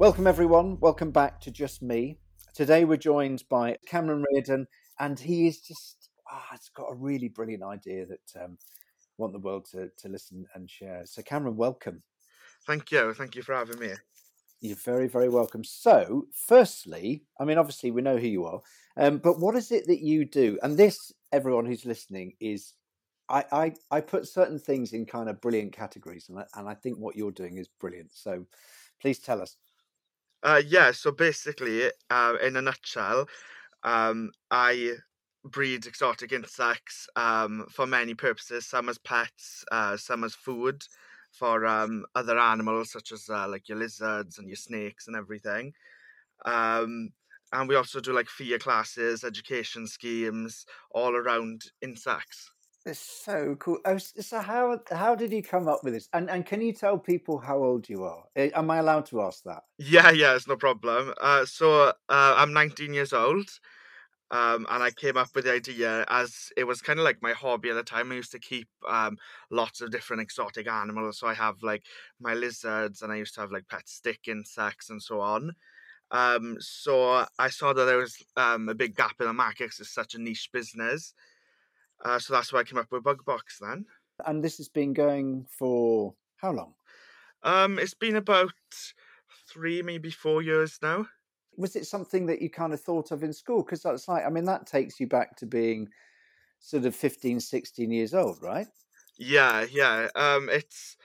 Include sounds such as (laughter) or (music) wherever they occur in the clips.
Welcome, everyone. Welcome back to Just Me. Today we're joined by Cameron Reardon, and he is just, ah, it's got a really brilliant idea that um, I want the world to, to listen and share. So, Cameron, welcome. Thank you. Thank you for having me. You're very, very welcome. So, firstly, I mean, obviously, we know who you are, um, but what is it that you do? And this, everyone who's listening, is I, I, I put certain things in kind of brilliant categories, and I, and I think what you're doing is brilliant. So, please tell us. Uh, yeah, so basically, uh, in a nutshell, um, I breed exotic insects um, for many purposes. Some as pets, uh, some as food for um, other animals, such as uh, like your lizards and your snakes and everything. Um, and we also do like fear classes, education schemes, all around insects. It's so cool. Oh, so how how did you come up with this? And and can you tell people how old you are? Eh, am I allowed to ask that? Yeah, yeah, it's no problem. Uh, so uh, I'm 19 years old, um, and I came up with the idea as it was kind of like my hobby at the time. I used to keep um, lots of different exotic animals. So I have like my lizards, and I used to have like pet stick insects and so on. Um, so I saw that there was um, a big gap in the market it's such a niche business. Uh, so that's why I came up with Bug Box then. And this has been going for how long? Um, it's been about three, maybe four years now. Was it something that you kind of thought of in school? Because that's like, I mean, that takes you back to being sort of 15, 16 years old, right? Yeah, yeah. Um, it's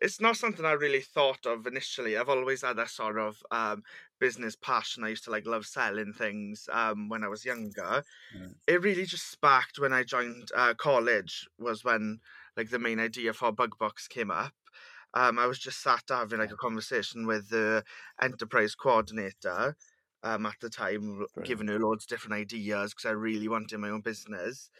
it's not something I really thought of initially. I've always had that sort of um, business passion. I used to like love selling things um, when I was younger. Mm. It really just sparked when I joined uh, college. Was when like the main idea for Bug Box came up. Um, I was just sat having like a conversation with the enterprise coordinator um, at the time, Brilliant. giving her loads of different ideas because I really wanted my own business.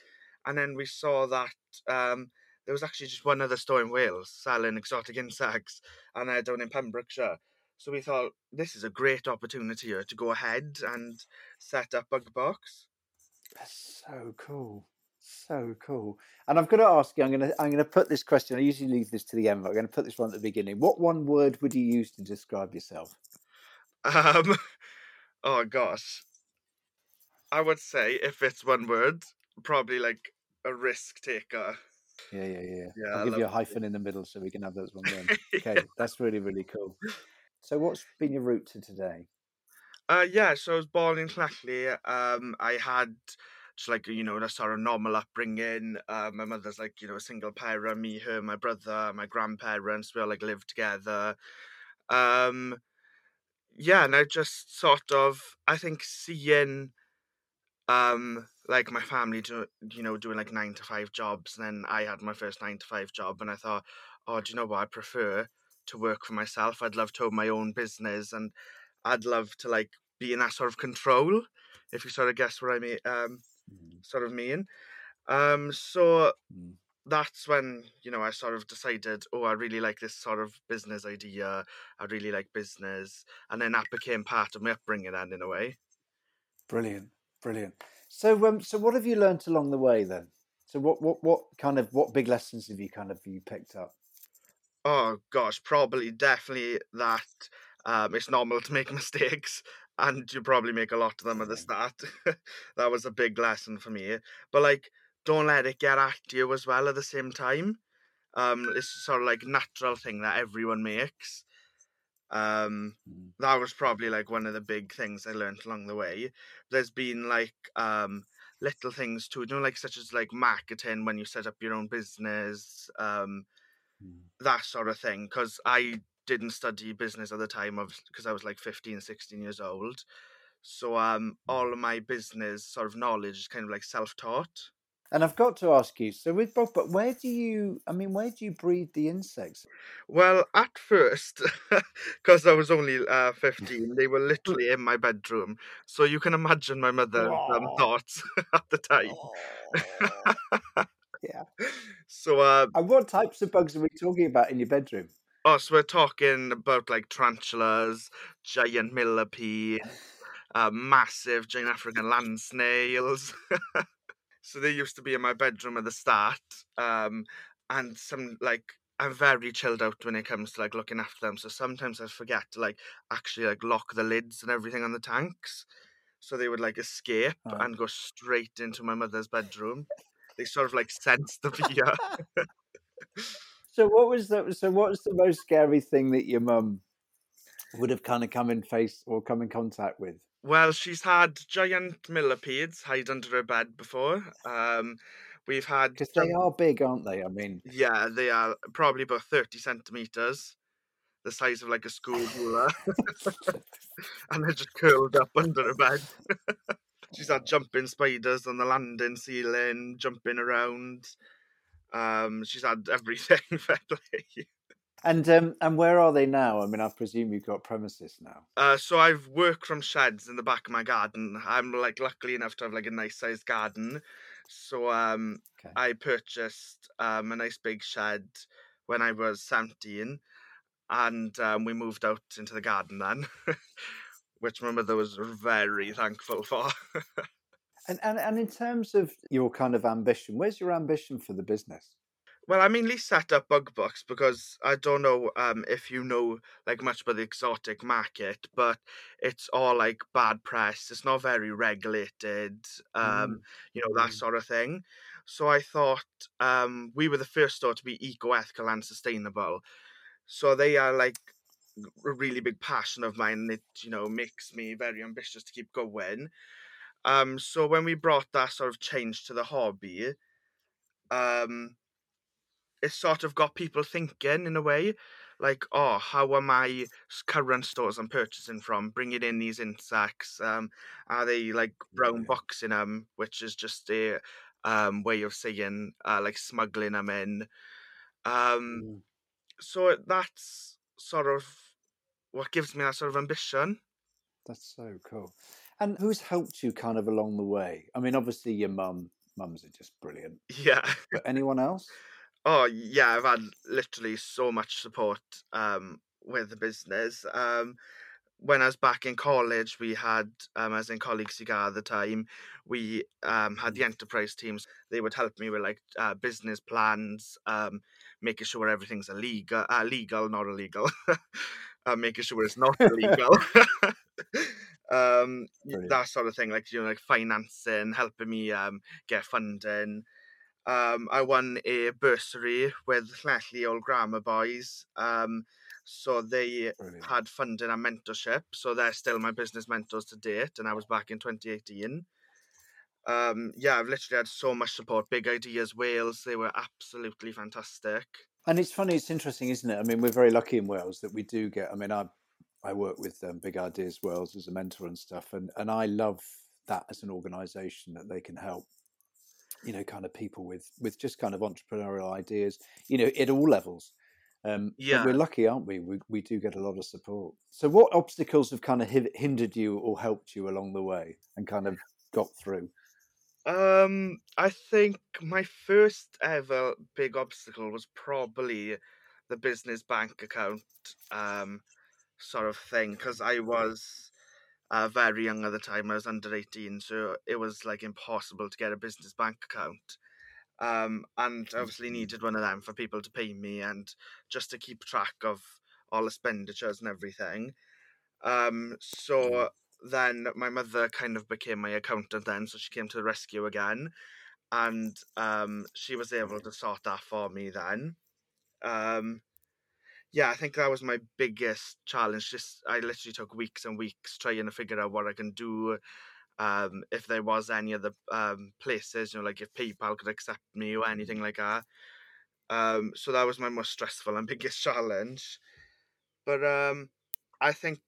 And then we saw that um, there was actually just one other store in Wales selling exotic insects, and uh, down in Pembrokeshire. So we thought this is a great opportunity here to go ahead and set up Bug Box. That's so cool. So cool. And I've got to ask you, I'm gonna I'm gonna put this question, I usually leave this to the end, but I'm gonna put this one at the beginning. What one word would you use to describe yourself? Um (laughs) oh gosh. I would say if it's one word, probably like a risk taker. Yeah, yeah, yeah. yeah I'll give you a hyphen it. in the middle so we can have those one then. Okay, yeah. that's really, really cool. So, what's been your route to today? Uh, yeah, so I was born in Clackley. Um, I had just like you know a sort of normal upbringing. Uh, my mother's like you know a single parent. Me, her, my brother, my grandparents. We all like lived together. Um, yeah, and I just sort of I think seeing um like my family do you know doing like nine to five jobs and then i had my first nine to five job and i thought oh do you know what? I prefer to work for myself. I'd love to own my own business and i'd love to like be in that sort of control if you sort of guess what i mean um mm. sort of mean. Um so mm. that's when you know i sort of decided oh i really like this sort of business idea. I really like business and then that became part of my upbringing and in a way. Brilliant. Brilliant so, um, so what have you learnt along the way then? So, what, what, what kind of what big lessons have you kind of you picked up? Oh gosh, probably definitely that um, it's normal to make (laughs) mistakes, and you probably make a lot of them at the start. (laughs) that was a big lesson for me. But like, don't let it get at you as well at the same time. Um, it's sort of like natural thing that everyone makes. Um, mm. that was probably like one of the big things I learned along the way. There's been like um little things too, you know, like such as like marketing when you set up your own business, um, mm. that sort of thing. Because I didn't study business at the time of because I was like 15, 16 years old. So um, mm. all of my business sort of knowledge is kind of like self taught. And I've got to ask you, so with Bob, but where do you, I mean, where do you breed the insects? Well, at first, (laughs) because I was only uh, 15, they were (laughs) literally in my bedroom. So you can imagine my mother's um, thoughts (laughs) at the time. yeah. So, uh, and what types of bugs are we talking about in your bedroom? Oh, so we're talking about like tarantulas, giant millipedes, uh, massive giant African land snails. So they used to be in my bedroom at the start, um, and some like I'm very chilled out when it comes to like looking after them. So sometimes I forget to like actually like lock the lids and everything on the tanks. So they would like escape Right. and go straight into my mother's bedroom. They sort of like (laughs) sense the fear. (laughs) So what was the so what was the most scary thing that your mum would have kind of come in face or come in contact with? Well, she's had giant millipedes hide under her bed before. Um, we've had Because they are big, aren't they? I mean, yeah, they are probably about thirty centimeters, the size of like a school ruler, (laughs) (laughs) and they're just curled up under her bed. (laughs) she's had jumping spiders on the landing ceiling, jumping around. Um, she's had everything. fair play. And um, and where are they now? I mean, I presume you've got premises now. Uh, so I've worked from sheds in the back of my garden. I'm like luckily enough to have like a nice sized garden. So um, Okay. I purchased um, a nice big shed when I was 17, and um, we moved out into the garden then, (laughs) which my mother was very thankful for. (laughs) And, and and in terms of your kind of ambition, where's your ambition for the business? Well, I mainly set up Bug Box because I don't know um, if you know like much about the exotic market, but it's all like bad press. It's not very regulated, um, you know that Mm. sort of thing. So I thought um, we were the first store to be eco-ethical and sustainable. So they are like a really big passion of mine. It you know makes me very ambitious to keep going. Um, so when we brought that sort of change to the hobby, um, it sort of got people thinking in a way, like, oh, how are my current stores I'm purchasing from bringing in these insects? Um, are they like brown boxing them, which is just a um way of saying uh, like smuggling them in. Um, Mm. so that's sort of what gives me that sort of ambition. That's so cool. And who's helped you kind of along the way? I mean, obviously your mum. Mums are just brilliant. Yeah. But anyone else? Oh yeah, I've had literally so much support um with the business. Um when I was back in college, we had um as in Coleg Sir Gâr at the time, we um had the enterprise teams. They would help me with like uh, business plans, um making sure everything's illegal, uh, legal, not illegal. (laughs) uh, making sure it's not (laughs) illegal. (laughs) um that sort of thing like you know like financing helping me um get funding um, I won a bursary with Llanelli Old Grammar Boys. Um, so they Brilliant. had funding and mentorship. So they're still my business mentors to date. And I was back in 2018. Um, yeah, I've literally had so much support. Big Ideas Wales, they were absolutely fantastic. And it's funny, it's interesting, isn't it? I mean, we're very lucky in Wales that we do get. I mean, I I work with um, Big Ideas Wales as a mentor and stuff, and and I love that as an organisation that they can help, you know, kind of people with with just kind of entrepreneurial ideas, you know, at all levels. Um, Yeah. we're lucky, aren't we? we? We do get a lot of support. So, what obstacles have kind of hi- hindered you or helped you along the way, and kind of got through? Um, I think my first ever big obstacle was probably the business bank account um sort of thing because I was uh, very young at the time. I was under 18, so it was like impossible to get a business bank account. Um, and obviously Mhm. needed one of them for people to pay me and just to keep track of all expenditures and everything. Um, so then my mother kind of became my accountant then, so she came to the rescue again, and um, she was able to sort that for me then. Um, yeah, I think that was my biggest challenge. Just I literally took weeks and weeks trying to figure out what I can do. Um, if there was any other um places, you know, like if PayPal could accept me or anything like that. Um, so that was my most stressful and (laughs) biggest challenge. But um, I think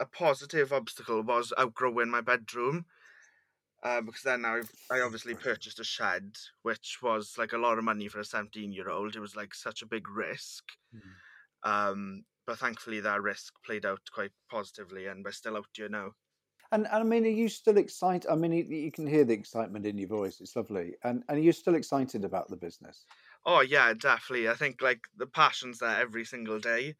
a positive obstacle was outgrowing my bedroom. Uh, because then I I obviously purchased a shed, which was like a lot of money for a seventeen year old. It was like such a big risk. Um, but thankfully that risk played out quite positively, and we're still out here now. And, and I mean, are you still excited? I mean, you, you can hear the excitement in your voice. It's lovely. And and are you still excited about the business? Oh yeah, definitely. I think like the passion's there every single day.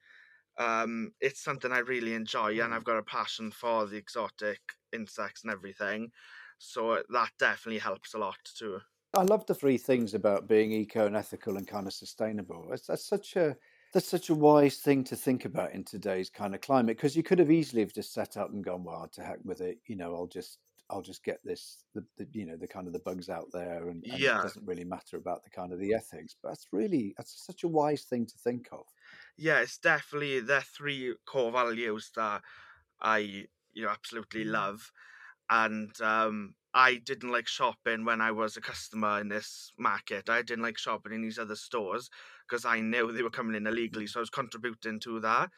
Um, it's something I really enjoy, and Mm. I've got a passion for the exotic insects and everything. So that definitely helps a lot too. I love the three things about being eco and ethical and kind of sustainable. That's such a that's such a wise thing to think about in today's kind of climate because you could have easily have just set up and gone, well, to heck with it. You know, I'll just I'll just get this, the, the you know, the kind of the bugs out there, and, and Yeah. it doesn't really matter about the kind of the ethics. But that's really that's such a wise thing to think of. Yeah, it's definitely the three core values that I, you know, absolutely love. And um, I didn't like shopping when I was a customer in this market. I didn't like shopping in these other stores because I knew they were coming in illegally. So I was contributing to that.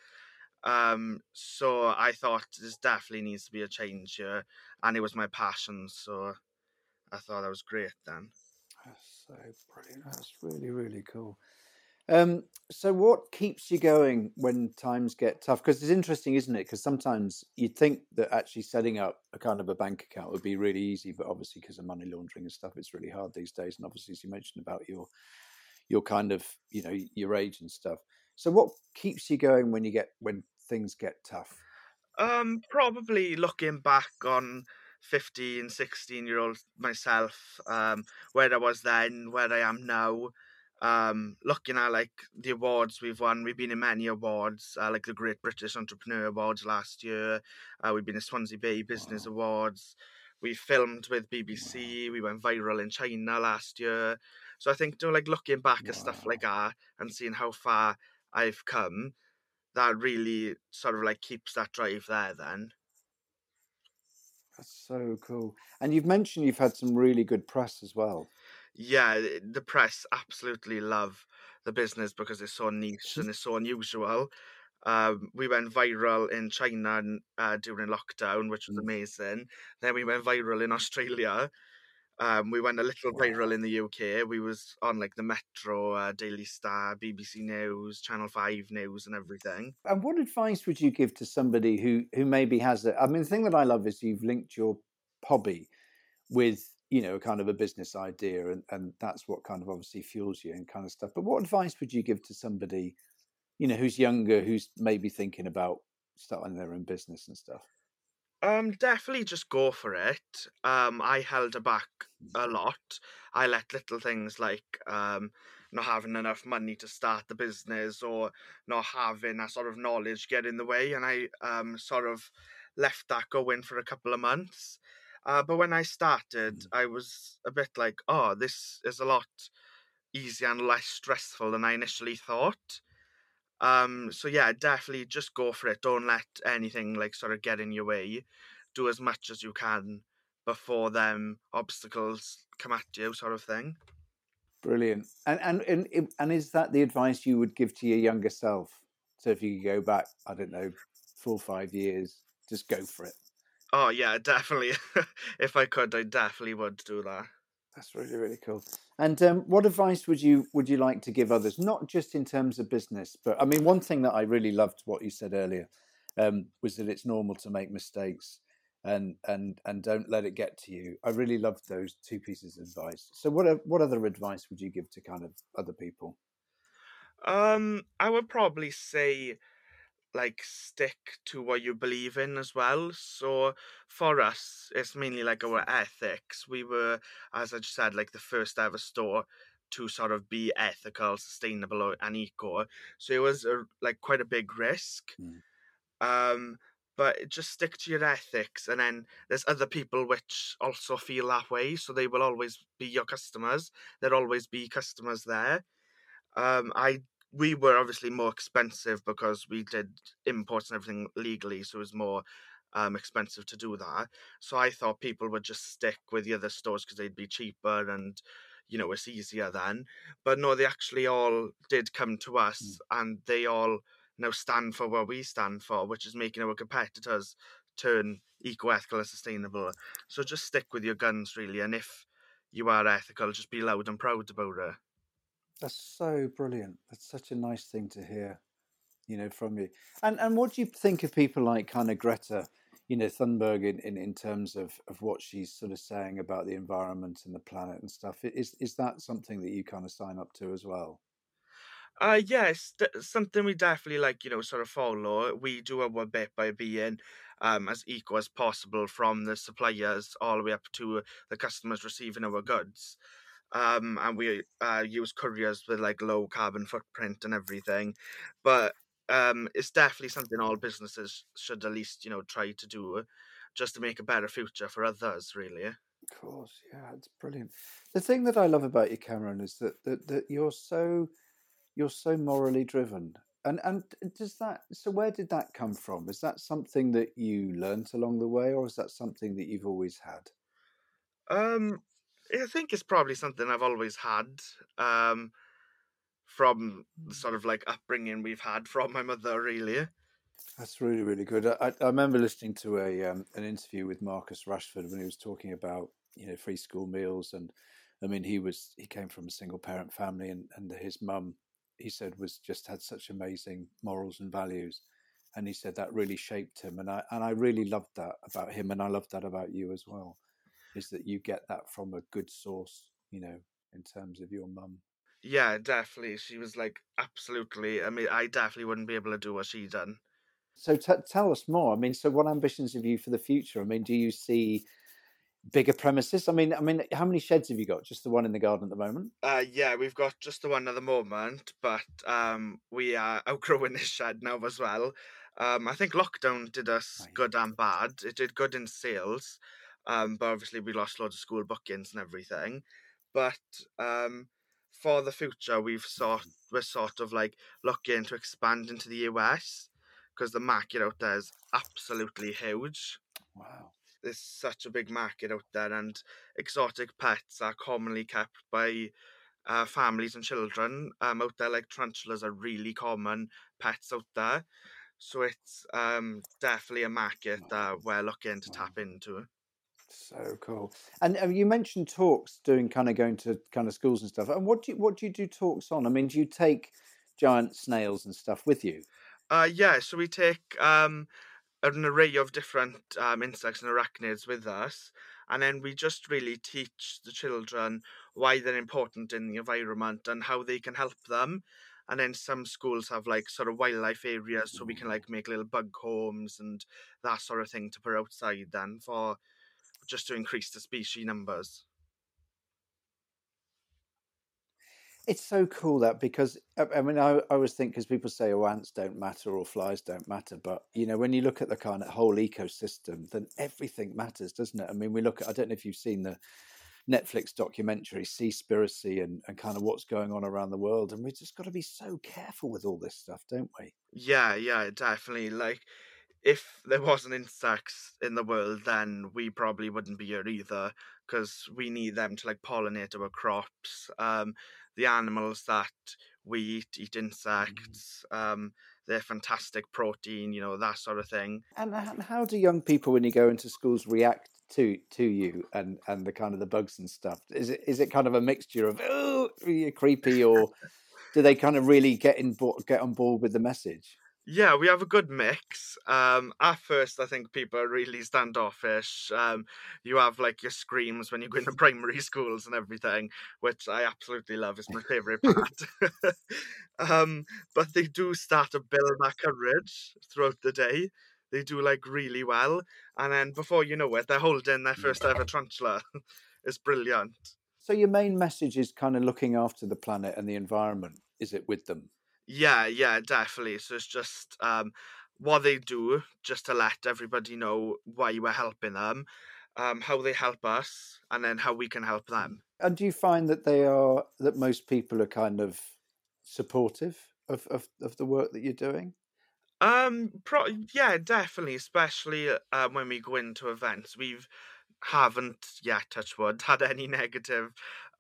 Um, so I thought this definitely needs to be a change here. And it was my passion. So I thought that was great then. That's so brilliant. That's really really cool. Um, so what keeps you going when times get tough? Because it's interesting, isn't it? Because sometimes you'd think that actually setting up a kind of a bank account would be really easy, but obviously because of money laundering and stuff, it's really hard these days. And obviously, as you mentioned about your your kind of you know your age and stuff. So what keeps you going when you get when things get tough? Um, probably looking back on 15, 16 year old myself, um, where I was then, where I am now. Um, looking at like the awards we've won, we've been in many awards, uh, like the Great British Entrepreneur Awards last year. Uh, we've been in Swansea Bay Business Wow. Awards. We filmed with Wow. BBC. We went viral in China last year. So I think, you know, like looking back at stuff like that and seeing how far I've come, that really sort of like keeps that drive there. Then. That's so cool. And you've mentioned you've had some really good press as well. Yeah, the press absolutely love the business because it's so niche and it's so unusual. Um, we went viral in China uh, during lockdown, which was Mm. amazing. Then we went viral in Australia. Um, we went a little viral in the UK. We was on like the Metro, uh, Daily Star, BBC News, Channel Five News, and everything. And what advice would you give to somebody who who maybe has a? I mean, the thing that I love is you've linked your hobby with you know kind of a business idea, and and that's what kind of obviously fuels you and kind of stuff. But what advice would you give to somebody, you know, who's younger, who's maybe thinking about starting their own business and stuff? Um, definitely just go for it. Um, I held her back a lot. I let little things like um not having enough money to start the business or not having that sort of knowledge get in the way, and I um sort of left that going for a couple of months. Uh, but when I started, Mm. I was a bit like, oh, this is a lot easier and less stressful than I initially thought. Um, so yeah, definitely just go for it. Don't let anything like sort of get in your way. Do as much as you can before them obstacles come at you, sort of thing. Brilliant. And and and and is that the advice you would give to your younger self? So if you could go back, I don't know, four or five years, just go for it. Oh yeah, definitely. (laughs) if I could, I definitely would do that. That's really really cool. And um, what advice would you would you like to give others? Not just in terms of business, but I mean, one thing that I really loved what you said earlier um, was that it's normal to make mistakes and and and don't let it get to you. I really loved those two pieces of advice. So what what other advice would you give to kind of other people? Um, I would probably say like stick to what you believe in as well. So for us, it's mainly like our ethics. We were, as I just said, like the first ever store to sort of be ethical, sustainable, or- and eco. So it was a, like quite a big risk. Mm. Um, but just stick to your ethics, and then there's other people which also feel that way. So they will always be your customers. There'll always be customers there. Um, I we were obviously more expensive because we did imports and everything legally, so it was more um, expensive to do that. So I thought people would just stick with the other stores because they'd be cheaper and you know it's easier then. But no, they actually all did come to us, and they all now stand for what we stand for, which is making our competitors turn eco-ethical and sustainable. So just stick with your guns really, and if you are ethical, just be loud and proud about it. That's so brilliant. That's such a nice thing to hear, you know, from you. And and what do you think of people like kind of Greta, you know, Thunberg in, in, in terms of, of what she's sort of saying about the environment and the planet and stuff? Is is that something that you kind of sign up to as well? Uh, yes, d- something we definitely like, you know, sort of follow. We do our bit by being um, as eco as possible from the suppliers all the way up to the customers receiving our goods. Um, and we uh, use couriers with like low carbon footprint and everything. But um, it's definitely something all businesses should at least you know try to do, just to make a better future for others. Really. Of course, yeah, it's brilliant. The thing that I love about you, Cameron, is that that, that you're so you're so morally driven. And and does that so where did that come from? Is that something that you learnt along the way or is that something that you've always had? Um, I think it's probably something I've always had. Um, from the Mm. sort of like upbringing we've had from my mother, really. That's really, really good. I, I remember listening to a um, an interview with Marcus Rashford when he was talking about you know free school meals, and I mean he was he came from a single parent family, and and his mum he said was just had such amazing morals and values, and he said that really shaped him, and I and I really loved that about him, and I loved that about you as well, is that you get that from a good source, you know, in terms of your mum. Yeah, definitely. She was like absolutely. I mean, I definitely wouldn't be able to do what she done. So t- tell us more. I mean, so what ambitions have you for the future? I mean, do you see bigger premises? I mean, I mean, how many sheds have you got? Just the one in the garden at the moment? Uh, yeah, we've got just the one at the moment, but um, we are (laughs) outgrowing this shed now as well. Um, I think lockdown did us Oh, yeah. good and bad. It did good in sales, um, but obviously we lost loads of school bookings and everything. But um, for the future, we've sort we're sort of like looking to expand into the US because the market out there is absolutely huge Wow. there's such a big market out there, and exotic pets are commonly kept by uh, families and children um, out there. Like tarantulas are really common pets out there, so it's um, definitely a market that we're looking to tap into. So cool. And uh, you mentioned talks, doing kind of going to kind of schools and stuff. And what do you what do you do talks on? I mean, do you take giant snails and stuff with you? Uh, yeah, so we take um, an array of different um, insects and arachnids with us, and then we just really teach the children why they're important in the environment and how they can help them. And then some schools have like sort of wildlife areas, so we can like make little bug homes and that sort of thing to put outside then for just to increase the species numbers. It's so cool that because I, mean I, I always think because people say oh ants don't matter or flies don't matter, but you know when you look at the kind of whole ecosystem, then everything matters, doesn't it? I mean we look at I don't know if you've seen the Netflix documentary Seaspiracy and, and kind of what's going on around the world, and we've just got to be so careful with all this stuff, don't we? Yeah, yeah, definitely. Like, if there wasn't insects in the world, then we probably wouldn't be here either, because we need them to like pollinate our crops. Um, the animals that we eat eat insects. Um, they're fantastic protein, you know, that sort of thing. And, and how do young people, when you go into schools, react to to you and and the kind of the bugs and stuff? Is it is it kind of a mixture of oh you're creepy, or do they kind of really get in get on board with the message? Yeah, we have a good mix. Um, at first, I think people are really standoffish. Um, you have like your screams when you go into (laughs) primary schools and everything, which I absolutely love. It's my favourite (laughs) part. (laughs) um, but they do start to build that courage throughout the day. They do like really well, and then before you know it, they're holding their first ever tarantula. it's brilliant. So your main message is kind of looking after the planet and the environment. Is it with them? Yeah, yeah, definitely. So it's just um, what they do, just to let everybody know why we're helping them, um, how they help us, and then how we can help them. And do you find that they are that most people are kind of supportive of of, of the work that you're doing? Um, pro- yeah, definitely, especially uh, when we go into events. We've haven't yet, touch wood, (laughs) had any negative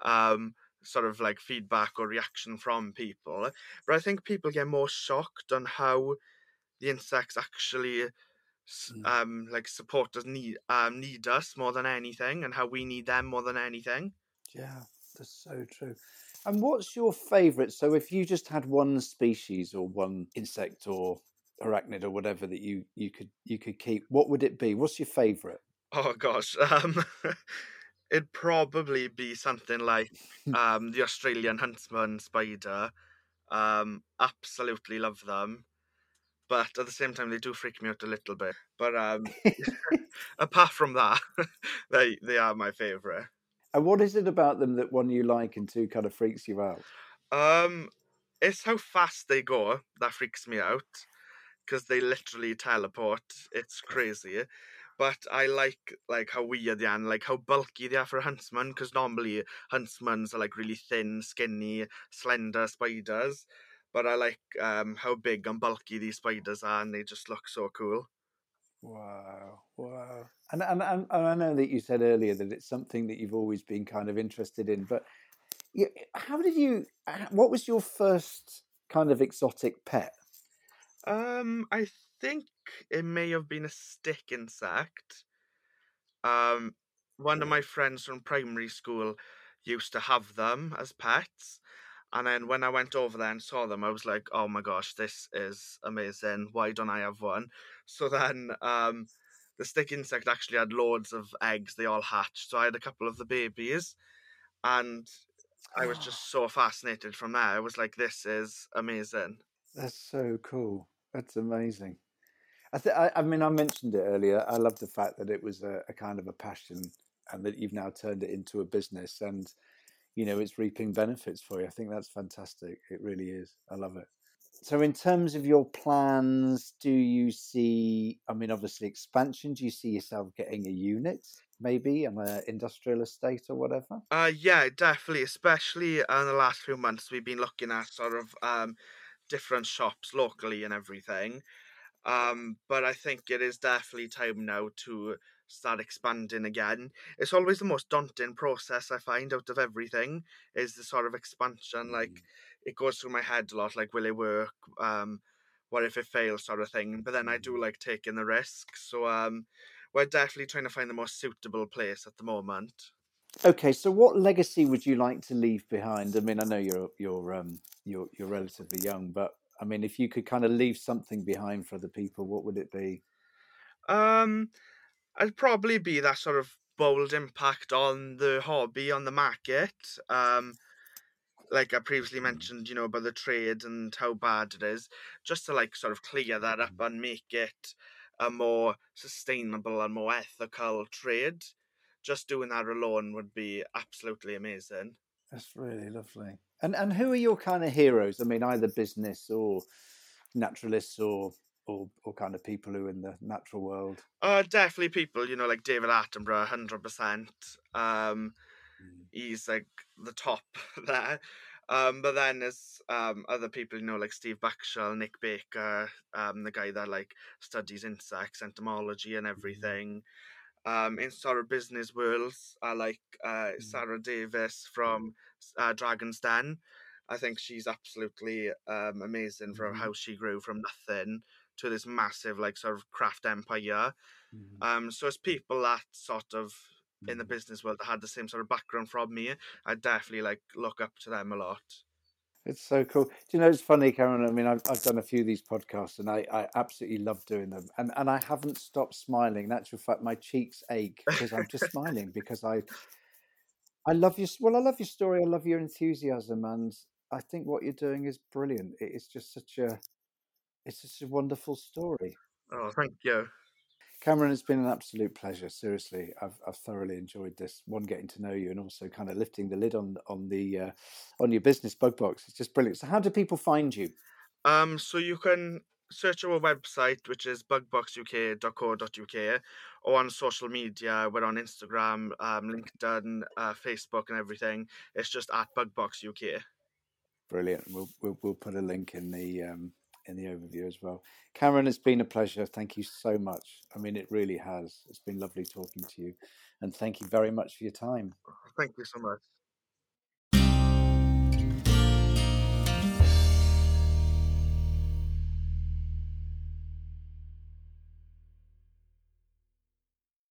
um sort of like feedback or reaction from people. But I think people get more shocked on how the insects actually Mm. um like support us need um need us more than anything and how we need them more than anything. Yeah, that's so true. And what's your favourite? So, if you just had one species or one insect or arachnid or whatever that you you could you could keep, what would it be? What's your favourite? Oh gosh. (laughs) Um (laughs) it'd probably be something like (laughs) um the Australian huntsman spider. Um absolutely love them. But at the same time they do freak me out a little bit. But um (laughs) apart from that, (laughs) they they are my favourite. And what is it about them that one you like and two kind of freaks you out? Um, it's how fast they go that freaks me out because they literally teleport. It's crazy. But I like like how weird they are, and like how bulky they are for a huntsman. Because normally huntsmans are like really thin, skinny, slender spiders. But I like um, how big and bulky these spiders are, and they just look so cool. Wow, wow. And, and and and I know that you said earlier that it's something that you've always been kind of interested in, but how did you? What was your first kind of exotic pet? Um, I think it may have been a stick insect. Um, one of my friends from primary school used to have them as pets. And then when I went over there and saw them, I was like, oh my gosh, this is amazing. Why don't I have one? So then um, the stick insect actually had loads of eggs. They all hatched. So I had a couple of the babies. And I was just so fascinated from there. I was like, this is amazing. That's so cool. That's amazing. I, th- I, I mean, I mentioned it earlier. I love the fact that it was a, a kind of a passion, and that you've now turned it into a business, and you know it's reaping benefits for you. I think that's fantastic. It really is. I love it. So, in terms of your plans, do you see? I mean, obviously expansion. Do you see yourself getting a unit, maybe on an industrial estate or whatever? Uh, yeah, definitely. Especially in the last few months, we've been looking at sort of um, different shops locally and everything. Um, but I think it is definitely time now to start expanding again. It's always the most daunting process I find out of everything is the sort of expansion. Like Mm. it goes through my head a lot, like will it work? Um, what if it fails, sort of thing. But then I do like taking the risk. So um, we're definitely trying to find the most suitable place at the moment. Okay, so what legacy would you like to leave behind? I mean, I know you're you're um you're you're relatively young, but I mean, if you could kind of leave something behind for the people, what would it be? Um, I'd probably be that sort of bold impact on the hobby, on the market. Um, like I previously mentioned, you know, about the trade and how bad it is, just to like sort of clear that up and make it a more sustainable and more ethical trade. Just doing that alone would be absolutely amazing. That's really lovely. And and who are your kind of heroes? I mean, either business or naturalists or or or kind of people who are in the natural world. Uh, definitely people, you know, like David Attenborough, hundred percent. Um, he's like the top (laughs) there. Um, but then there's um other people, you know, like Steve Backshall, Nick Baker, um, the guy that like studies insects, entomology, and everything. Um, in sort of business worlds, I like uh, Sara Davies from uh, Dragon's Den. I think she's absolutely um, amazing for Mhm. how she grew from nothing to this massive, like, sort of craft empire. Mhm. Um, so it's people that sort of in the Mhm. business world that had the same sort of background from me. I definitely like look up to them a lot. It's so cool. Do you know it's funny, Karen? I mean, I've I've done a few of these podcasts, and I, I absolutely love doing them, and and I haven't stopped smiling. In actual fact, my cheeks ache because I'm just smiling because I I love your well, I love your story. I love your enthusiasm, and I think what you're doing is brilliant. It is just such a it's such a wonderful story. Oh, thank you. Cameron, it's been an absolute pleasure. Seriously, I've I've thoroughly enjoyed this. One, getting to know you, and also kind of lifting the lid on on the uh, on your business, Bug Box. It's just brilliant. So, how do people find you? Um, so you can search our website, which is bugboxuk.co.uk, or on social media. We're on Instagram, um, LinkedIn, uh, Facebook, and everything. It's just at bugboxuk. Brilliant. We'll we'll, we'll put a link in the um, in the overview as well. Cameron, it's been a pleasure. Thank you so much. I mean, it really has. It's been lovely talking to you, and thank you very much for your time. Thank you so much.